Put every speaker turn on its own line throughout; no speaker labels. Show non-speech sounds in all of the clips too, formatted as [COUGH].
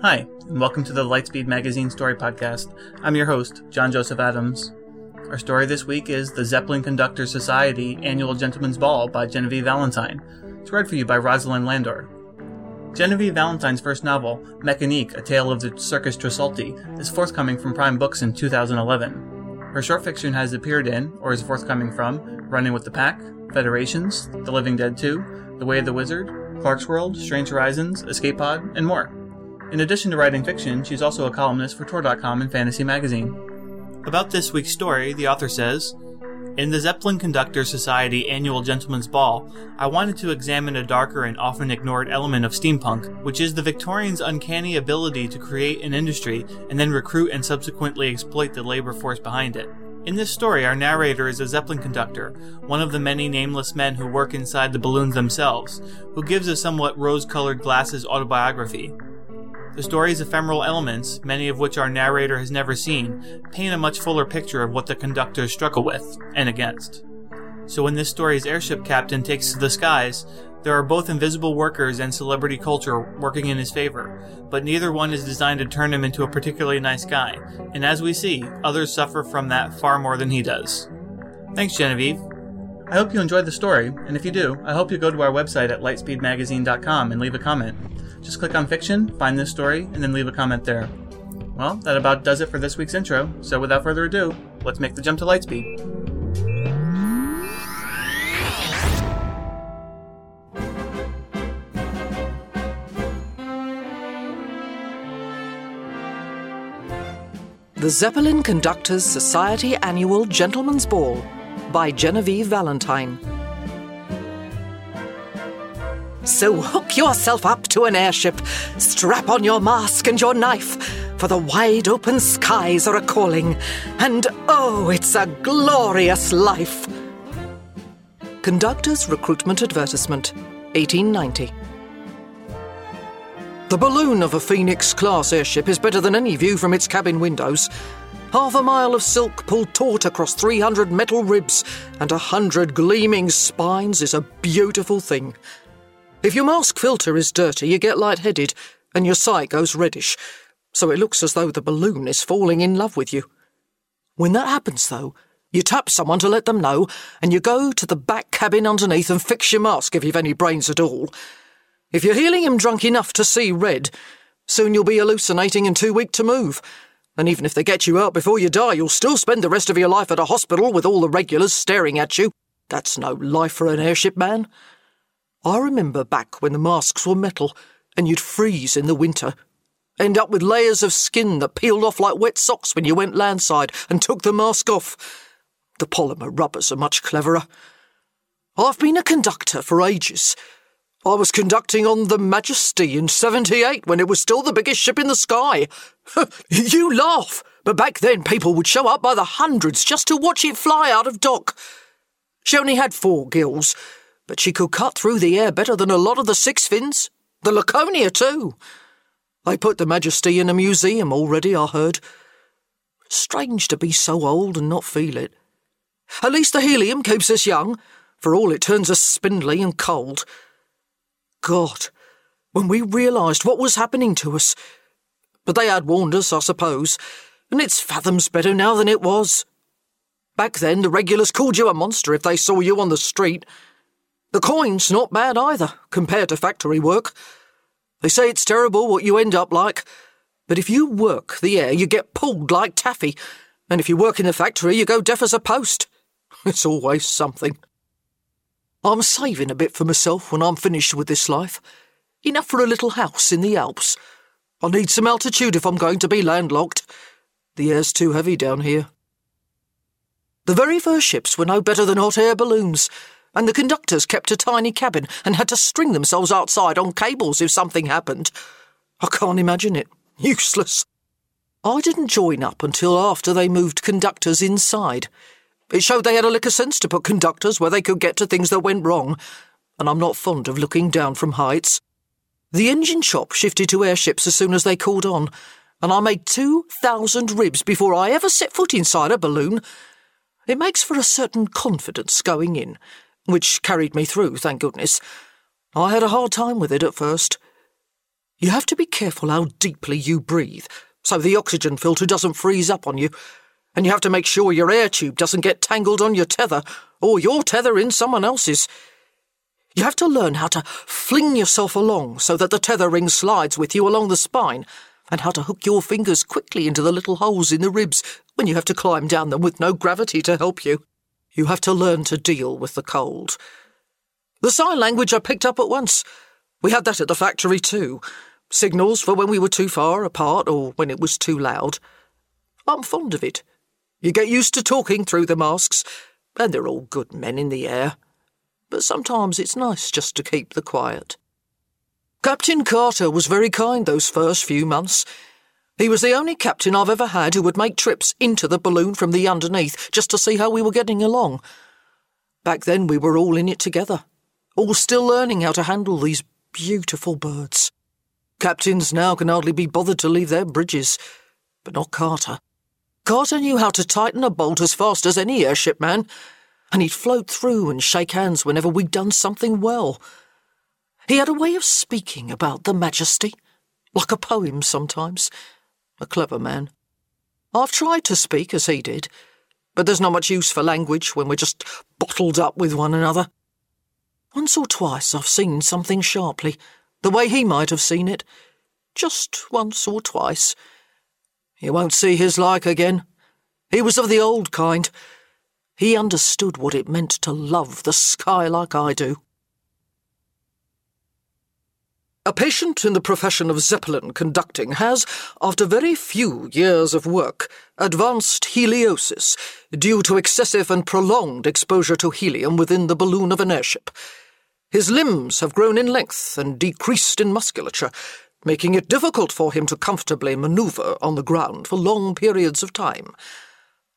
Hi, and welcome to the Lightspeed Magazine Story Podcast. I'm your host, John Joseph Adams. Our story this week is The Zeppelin Conductor Society Annual Gentleman's Ball by Genevieve Valentine. It's read for you by Rosalyn Landor. Genevieve Valentine's first novel, Mechanique, A Tale of the Circus Tresaulti, is forthcoming from Prime Books in 2011. Her short fiction has appeared in, or is forthcoming from, Running with the Pack, Federations, The Living Dead 2, The Way of the Wizard, Clarkesworld, Strange Horizons, Escape Pod, and more. In addition to writing fiction, she's also a columnist for Tor.com and Fantasy Magazine. About this week's story, the author says In the Zeppelin Conductor Society annual Gentleman's Ball, I wanted to examine a darker and often ignored element of steampunk, which is the Victorians' uncanny ability to create an industry and then recruit and subsequently exploit the labor force behind it. In this story, our narrator is a Zeppelin conductor, one of the many nameless men who work inside the balloons themselves, who gives a somewhat rose colored glasses autobiography. The story's ephemeral elements, many of which our narrator has never seen, paint a much fuller picture of what the conductors struggle with and against. So when this story's airship captain takes to the skies, there are both invisible workers and celebrity culture working in his favor, but neither one is designed to turn him into a particularly nice guy, and as we see, others suffer from that far more than he does. Thanks, Genevieve. I hope you enjoyed the story, and if you do, I hope you go to our website at lightspeedmagazine.com and leave a comment. Just click on fiction, find this story, and then leave a comment there. Well, that about does it for this week's intro, so without further ado, let's make the jump to Lightspeed.
The Zeppelin Conductors Society Annual Gentleman's Ball by Genevieve Valentine. So hook yourself up to an airship, strap on your mask and your knife, for the wide open skies are a calling, and oh, it's a glorious life. Conductor's Recruitment Advertisement, 1890. The balloon of a Phoenix class airship is better than any view from its cabin windows. Half a mile of silk pulled taut across 300 metal ribs and a hundred gleaming spines is a beautiful thing. If your mask filter is dirty, you get lightheaded and your sight goes reddish, so it looks as though the balloon is falling in love with you. When that happens, though, you tap someone to let them know, and you go to the back cabin underneath and fix your mask if you've any brains at all. If you're helium drunk enough to see red, soon you'll be hallucinating and too weak to move. And even if they get you out before you die, you'll still spend the rest of your life at a hospital with all the regulars staring at you. That's no life for an airship man. I remember back when the masks were metal and you'd freeze in the winter. End up with layers of skin that peeled off like wet socks when you went landside and took the mask off. The polymer rubbers are much cleverer. I've been a conductor for ages. I was conducting on the Majesty in 78 when it was still the biggest ship in the sky. [LAUGHS] you laugh, but back then people would show up by the hundreds just to watch it fly out of dock. She only had four gills, but she could cut through the air better than a lot of the six fins. The Laconia, too. They put the Majesty in a museum already, I heard. Strange to be so old and not feel it. At least the helium keeps us young, for all it turns us spindly and cold. God, when we realised what was happening to us. But they had warned us, I suppose, and it's fathoms better now than it was. Back then, the regulars called you a monster if they saw you on the street. The coin's not bad either, compared to factory work. They say it's terrible what you end up like, but if you work the air, you get pulled like taffy, and if you work in the factory, you go deaf as a post. [LAUGHS] It's always something. I'm saving a bit for myself when I'm finished with this life. Enough for a little house in the Alps. I need some altitude if I'm going to be landlocked. The air's too heavy down here. The very first ships were no better than hot air balloons, and the conductors kept a tiny cabin and had to string themselves outside on cables if something happened. I can't imagine it. Useless. I didn't join up until after they moved conductors inside. It showed they had a lick of sense to put conductors where they could get to things that went wrong, and I'm not fond of looking down from heights. The engine shop shifted to airships as soon as they called on, and I made 2,000 ribs before I ever set foot inside a balloon. It makes for a certain confidence going in, which carried me through, thank goodness. I had a hard time with it at first. You have to be careful how deeply you breathe, so the oxygen filter doesn't freeze up on you, and you have to make sure your air tube doesn't get tangled on your tether, or your tether in someone else's. You have to learn how to fling yourself along so that the tether ring slides with you along the spine, and how to hook your fingers quickly into the little holes in the ribs when you have to climb down them with no gravity to help you. You have to learn to deal with the cold. The sign language I picked up at once. We had that at the factory too. Signals for when we were too far apart or when it was too loud. I'm fond of it. You get used to talking through the masks, and they're all good men in the air. But sometimes it's nice just to keep the quiet. Captain Carter was very kind those first few months. He was the only captain I've ever had who would make trips into the balloon from the underneath just to see how we were getting along. Back then we were all in it together, all still learning how to handle these beautiful birds. Captains now can hardly be bothered to leave their bridges, but not Carter. Carter knew how to tighten a bolt as fast as any airship man, and he'd float through and shake hands whenever we'd done something well. He had a way of speaking about the Majesty, like a poem sometimes. A clever man. I've tried to speak as he did, but there's not much use for language when we're just bottled up with one another. Once or twice I've seen something sharply, the way he might have seen it. Just once or twice. You won't see his like again. He was of the old kind. He understood what it meant to love the sky like I do. A patient in the profession of Zeppelin conducting has, after very few years of work, advanced heliosis due to excessive and prolonged exposure to helium within the balloon of an airship. His limbs have grown in length and decreased in musculature, making it difficult for him to comfortably maneuver on the ground for long periods of time.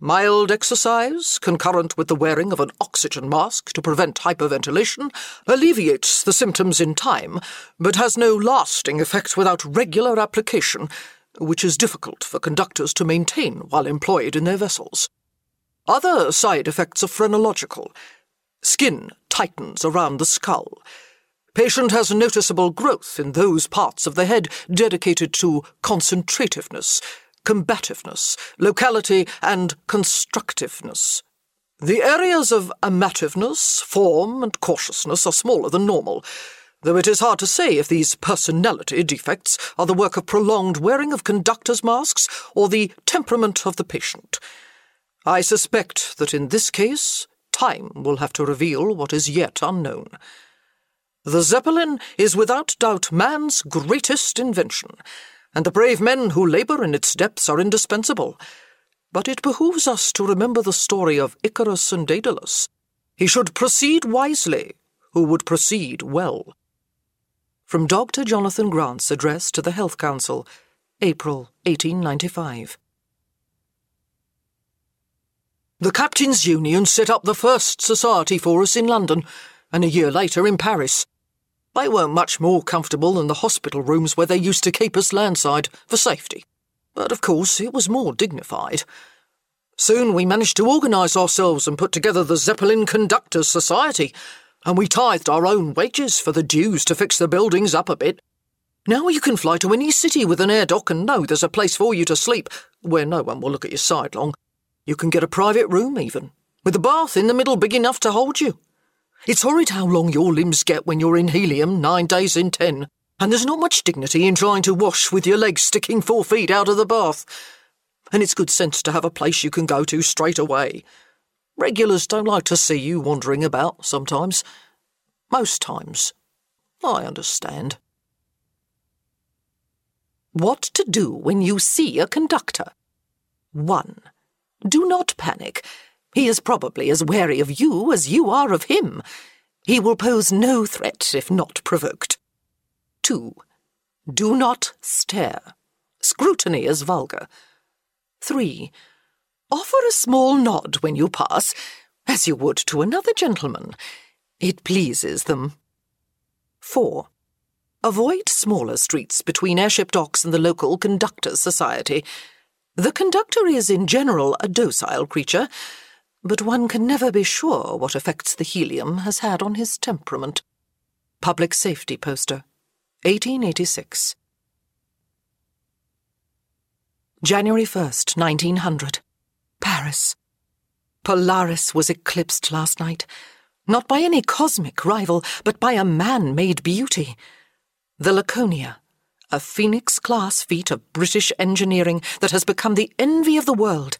Mild exercise, concurrent with the wearing of an oxygen mask to prevent hyperventilation, alleviates the symptoms in time, but has no lasting effect without regular application, which is difficult for conductors to maintain while employed in their vessels. Other side effects are phrenological. Skin tightens around the skull. Patient has noticeable growth in those parts of the head dedicated to concentrativeness, combativeness, locality, and constructiveness. The areas of amativeness, form, and cautiousness are smaller than normal, though it is hard to say if these personality defects are the work of prolonged wearing of conductors' masks or the temperament of the patient. I suspect that in this case, time will have to reveal what is yet unknown. The Zeppelin is without doubt man's greatest invention and the brave men who labour in its depths are indispensable. But it behooves us to remember the story of Icarus and Daedalus. He should proceed wisely, who would proceed well. From Dr. Jonathan Grant's address to the Health Council, April 1895. The Captains' Union set up the first society for us in London, and a year later in Paris. They weren't much more comfortable than the hospital rooms where they used to keep us landside for safety. But of course, it was more dignified. Soon we managed to organise ourselves and put together the Zeppelin Conductors Society, and we tithed our own wages for the dues to fix the buildings up a bit. Now you can fly to any city with an air dock and know there's a place for you to sleep, where no one will look at you sidelong. You can get a private room, even, with a bath in the middle big enough to hold you. It's horrid how long your limbs get when you're in helium nine days in ten, and there's not much dignity in trying to wash with your legs sticking four feet out of the bath and it's good sense to have a place you can go to straight away. Regulars don't like to see you wandering about sometimes. Most times. I understand. What to do when you see a conductor? 1. Do not panic. He is probably as wary of you as you are of him. He will pose no threat if not provoked. 2. Do not stare. Scrutiny is vulgar. 3. Offer a small nod when you pass, as you would to another gentleman. It pleases them. 4. Avoid smaller streets between airship docks and the local conductors' society. The conductor is, in general, a docile creature, but one can never be sure what effects the helium has had on his temperament. Public Safety Poster, 1886. January 1st, 1900. Paris. Polaris was eclipsed last night, not by any cosmic rival, but by a man made beauty. The Laconia, a Phoenix class feat of British engineering that has become the envy of the world,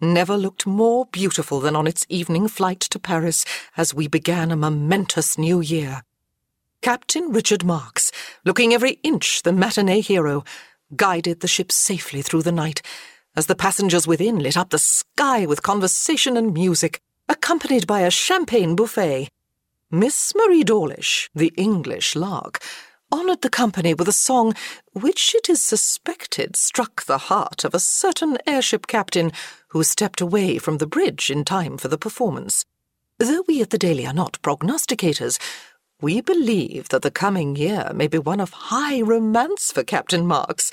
never looked more beautiful than on its evening flight to Paris as we began a momentous new year. Captain Richard Marks, looking every inch the matinee hero, guided the ship safely through the night, as the passengers within lit up the sky with conversation and music, accompanied by a champagne buffet. Miss Marie Dawlish, the English lark, honoured the company with a song which it is suspected struck the heart of a certain airship captain who stepped away from the bridge in time for the performance. Though we at the Daily are not prognosticators, we believe that the coming year may be one of high romance for Captain Marks,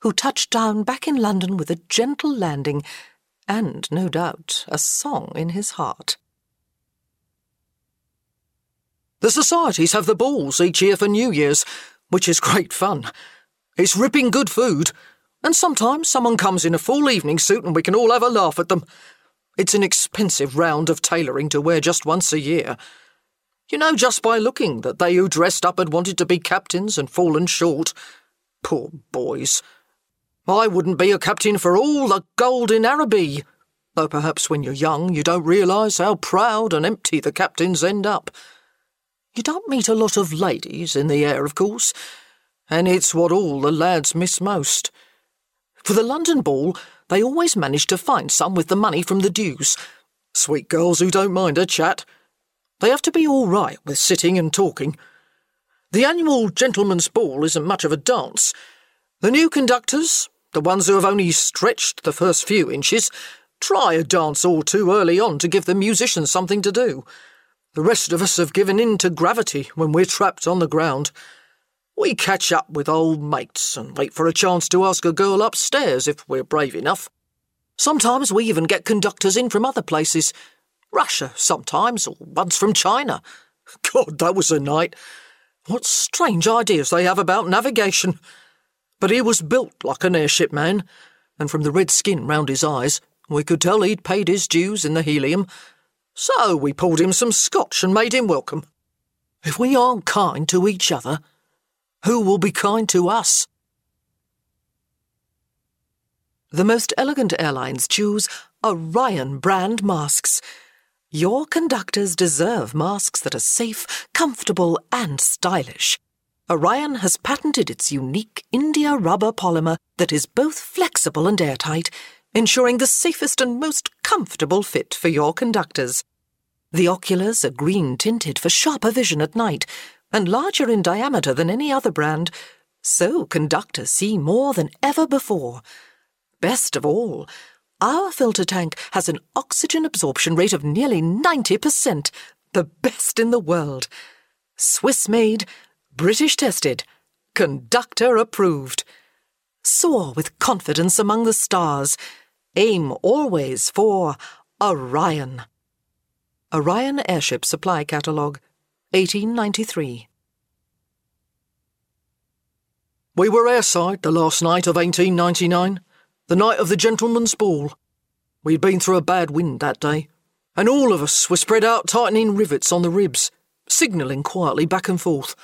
who touched down back in London with a gentle landing and, no doubt, a song in his heart. The societies have the balls each year for New Year's, which is great fun. It's ripping good food, and sometimes someone comes in a full evening suit and we can all have a laugh at them. It's an expensive round of tailoring to wear just once a year. You know just by looking that they who dressed up had wanted to be captains and fallen short. Poor boys. I wouldn't be a captain for all the gold in Araby. Though perhaps when you're young you don't realise how proud and empty the captains end up. You don't meet a lot of ladies in the air, of course, and it's what all the lads miss most. For the London ball, they always manage to find some with the money from the dues. Sweet girls who don't mind a chat. They have to be all right with sitting and talking. The annual gentleman's ball isn't much of a dance. The new conductors, the ones who have only stretched the first few inches, try a dance or two early on to give the musicians something to do. The rest of us have given in to gravity when we're trapped on the ground. We catch up with old mates and wait for a chance to ask a girl upstairs if we're brave enough. Sometimes we even get conductors in from other places Russia sometimes, or once from China. God, that was a night. What strange ideas they have about navigation. But he was built like an airship man, and from the red skin round his eyes, we could tell he'd paid his dues in the helium. So we poured him some scotch and made him welcome. If we aren't kind to each other, who will be kind to us? The most elegant airlines choose Orion brand masks your conductors deserve masks that are safe, comfortable, and stylish. Orion has patented its unique India rubber polymer that is both flexible and airtight, ensuring the safest and most comfortable fit for your conductors. The oculars are green tinted for sharper vision at night and larger in diameter than any other brand, so conductors see more than ever before. Best of all, our filter tank has an oxygen absorption rate of nearly 90%, the best in the world. Swiss made, British tested. Conductor approved. Soar with confidence among the stars. Aim always for Orion. Orion Airship Supply Catalogue, 1893. We were airside the last night of 1899, the night of the gentleman's ball. We'd been through a bad wind that day, and all of us were spread out tightening rivets on the ribs, signalling quietly back and forth.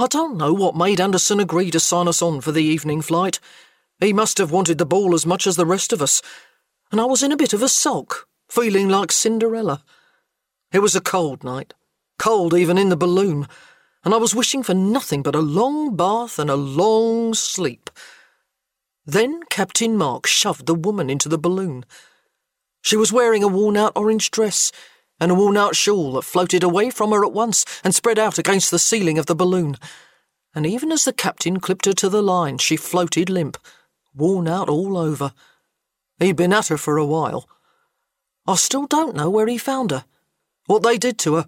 I don't know what made Anderson agree to sign us on for the evening flight. He must have wanted the ball as much as the rest of us, and I was in a bit of a sulk, feeling like Cinderella. It was a cold night, cold even in the balloon, and I was wishing for nothing but a long bath and a long sleep. Then Captain Mark shoved the woman into the balloon. She was wearing a worn out orange dress and a worn out shawl that floated away from her at once and spread out against the ceiling of the balloon. And even as the captain clipped her to the line, she floated limp, worn out all over. He'd been at her for a while. I still don't know where he found her, what they did to her,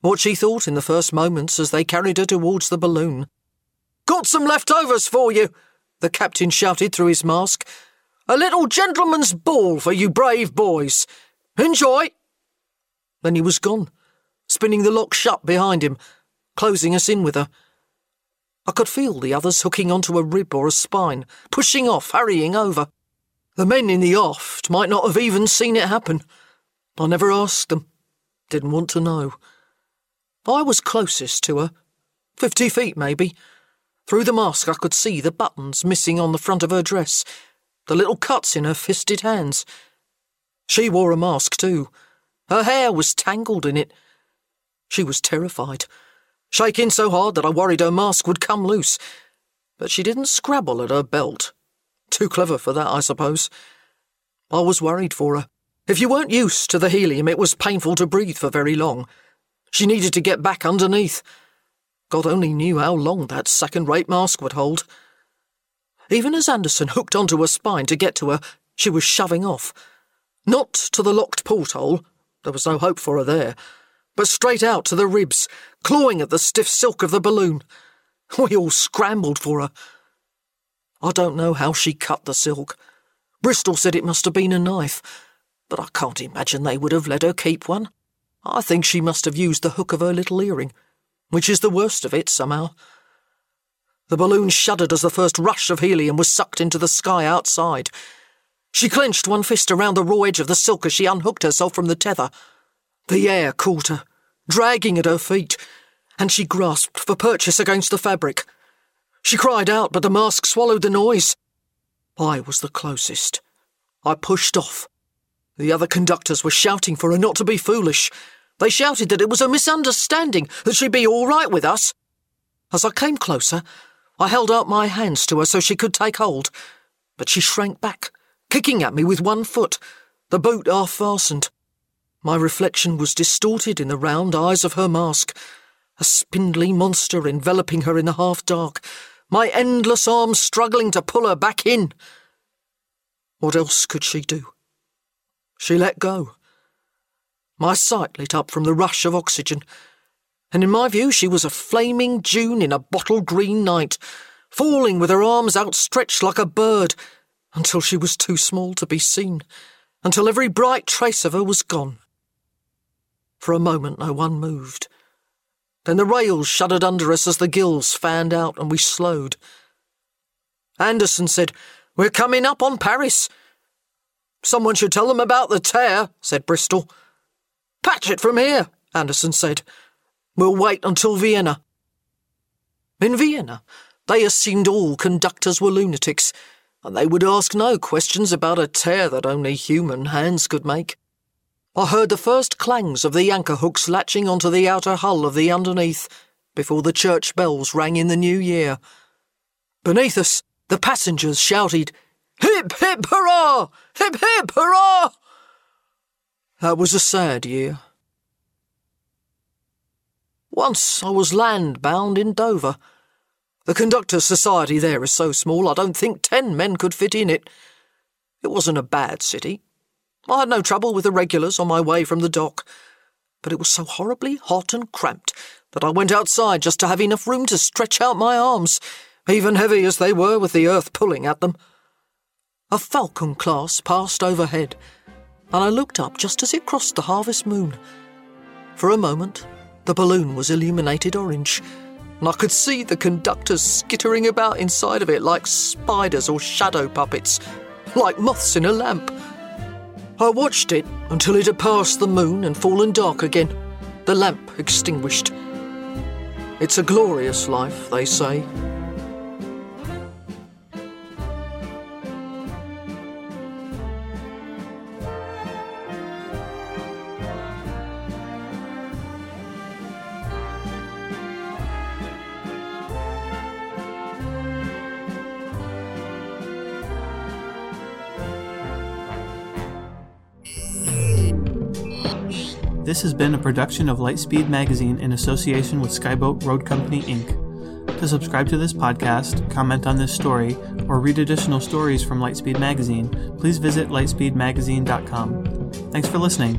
what she thought in the first moments as they carried her towards the balloon. Got some leftovers for you, the captain shouted through his mask. A little gentleman's ball for you brave boys. Enjoy! Then he was gone, spinning the lock shut behind him, closing us in with her. I could feel the others hooking onto a rib or a spine, pushing off, hurrying over. The men in the aft might not have even seen it happen. I never asked them. Didn't want to know. I was closest to her. Fifty feet, maybe. Through the mask, I could see the buttons missing on the front of her dress, the little cuts in her fisted hands. She wore a mask, too, her hair was tangled in it. She was terrified, shaking so hard that I worried her mask would come loose. But she didn't scrabble at her belt. Too clever for that, I suppose. I was worried for her. If you weren't used to the helium, it was painful to breathe for very long. She needed to get back underneath. God only knew how long that second rate mask would hold. Even as Anderson hooked onto her spine to get to her, she was shoving off. Not to the locked porthole, there was no hope for her there. But straight out to the ribs, clawing at the stiff silk of the balloon. [LAUGHS] We all scrambled for her. I don't know how she cut the silk. Bristol said it must have been a knife, but I can't imagine they would have let her keep one. I think she must have used the hook of her little earring, which is the worst of it, somehow. The balloon shuddered as the first rush of helium was sucked into the sky outside. She clenched one fist around the raw edge of the silk as she unhooked herself from the tether. The air caught her, dragging at her feet, and she grasped for purchase against the fabric. She cried out, but the mask swallowed the noise. I was the closest. I pushed off. The other conductors were shouting for her not to be foolish. They shouted that it was a misunderstanding, that she'd be all right with us. As I came closer, I held out my hands to her so she could take hold, but she shrank back kicking at me with one foot, the boot half fastened. My reflection was distorted in the round eyes of her mask, a spindly monster enveloping her in the half dark, my endless arms struggling to pull her back in. What else could she do? She let go. My sight lit up from the rush of oxygen, and in my view she was a flaming June in a bottle green night, falling with her arms outstretched like a bird, until she was too small to be seen, until every bright trace of her was gone. For a moment, no one moved. Then the rails shuddered under us as the gills fanned out and we slowed. Anderson said, We're coming up on Paris. Someone should tell them about the tear, said Bristol. Patch it from here, Anderson said. We'll wait until Vienna. In Vienna, they assumed all conductors were lunatics and they would ask no questions about a tear that only human hands could make. I heard the first clangs of the anchor hooks latching onto the outer hull of the underneath before the church bells rang in the new year. Beneath us, the passengers shouted, Hip, hip, hurrah! Hip, hip, hurrah! That was a sad year. Once I was land bound in Dover the conductors' society there is so small I don't think ten men could fit in it. It wasn't a bad city. I had no trouble with the regulars on my way from the dock, but it was so horribly hot and cramped that I went outside just to have enough room to stretch out my arms, even heavy as they were with the earth pulling at them. A falcon class passed overhead, and I looked up just as it crossed the harvest moon. For a moment, the balloon was illuminated orange, and I could see the conductors skittering about inside of it like spiders or shadow puppets, like moths in a lamp. I watched it until it had passed the moon and fallen dark again, the lamp extinguished. It's a glorious life, they say.
This has been a production of Lightspeed Magazine in association with Skyboat Road Company, Inc. To subscribe to this podcast, comment on this story, or read additional stories from Lightspeed Magazine, please visit lightspeedmagazine.com. Thanks for listening.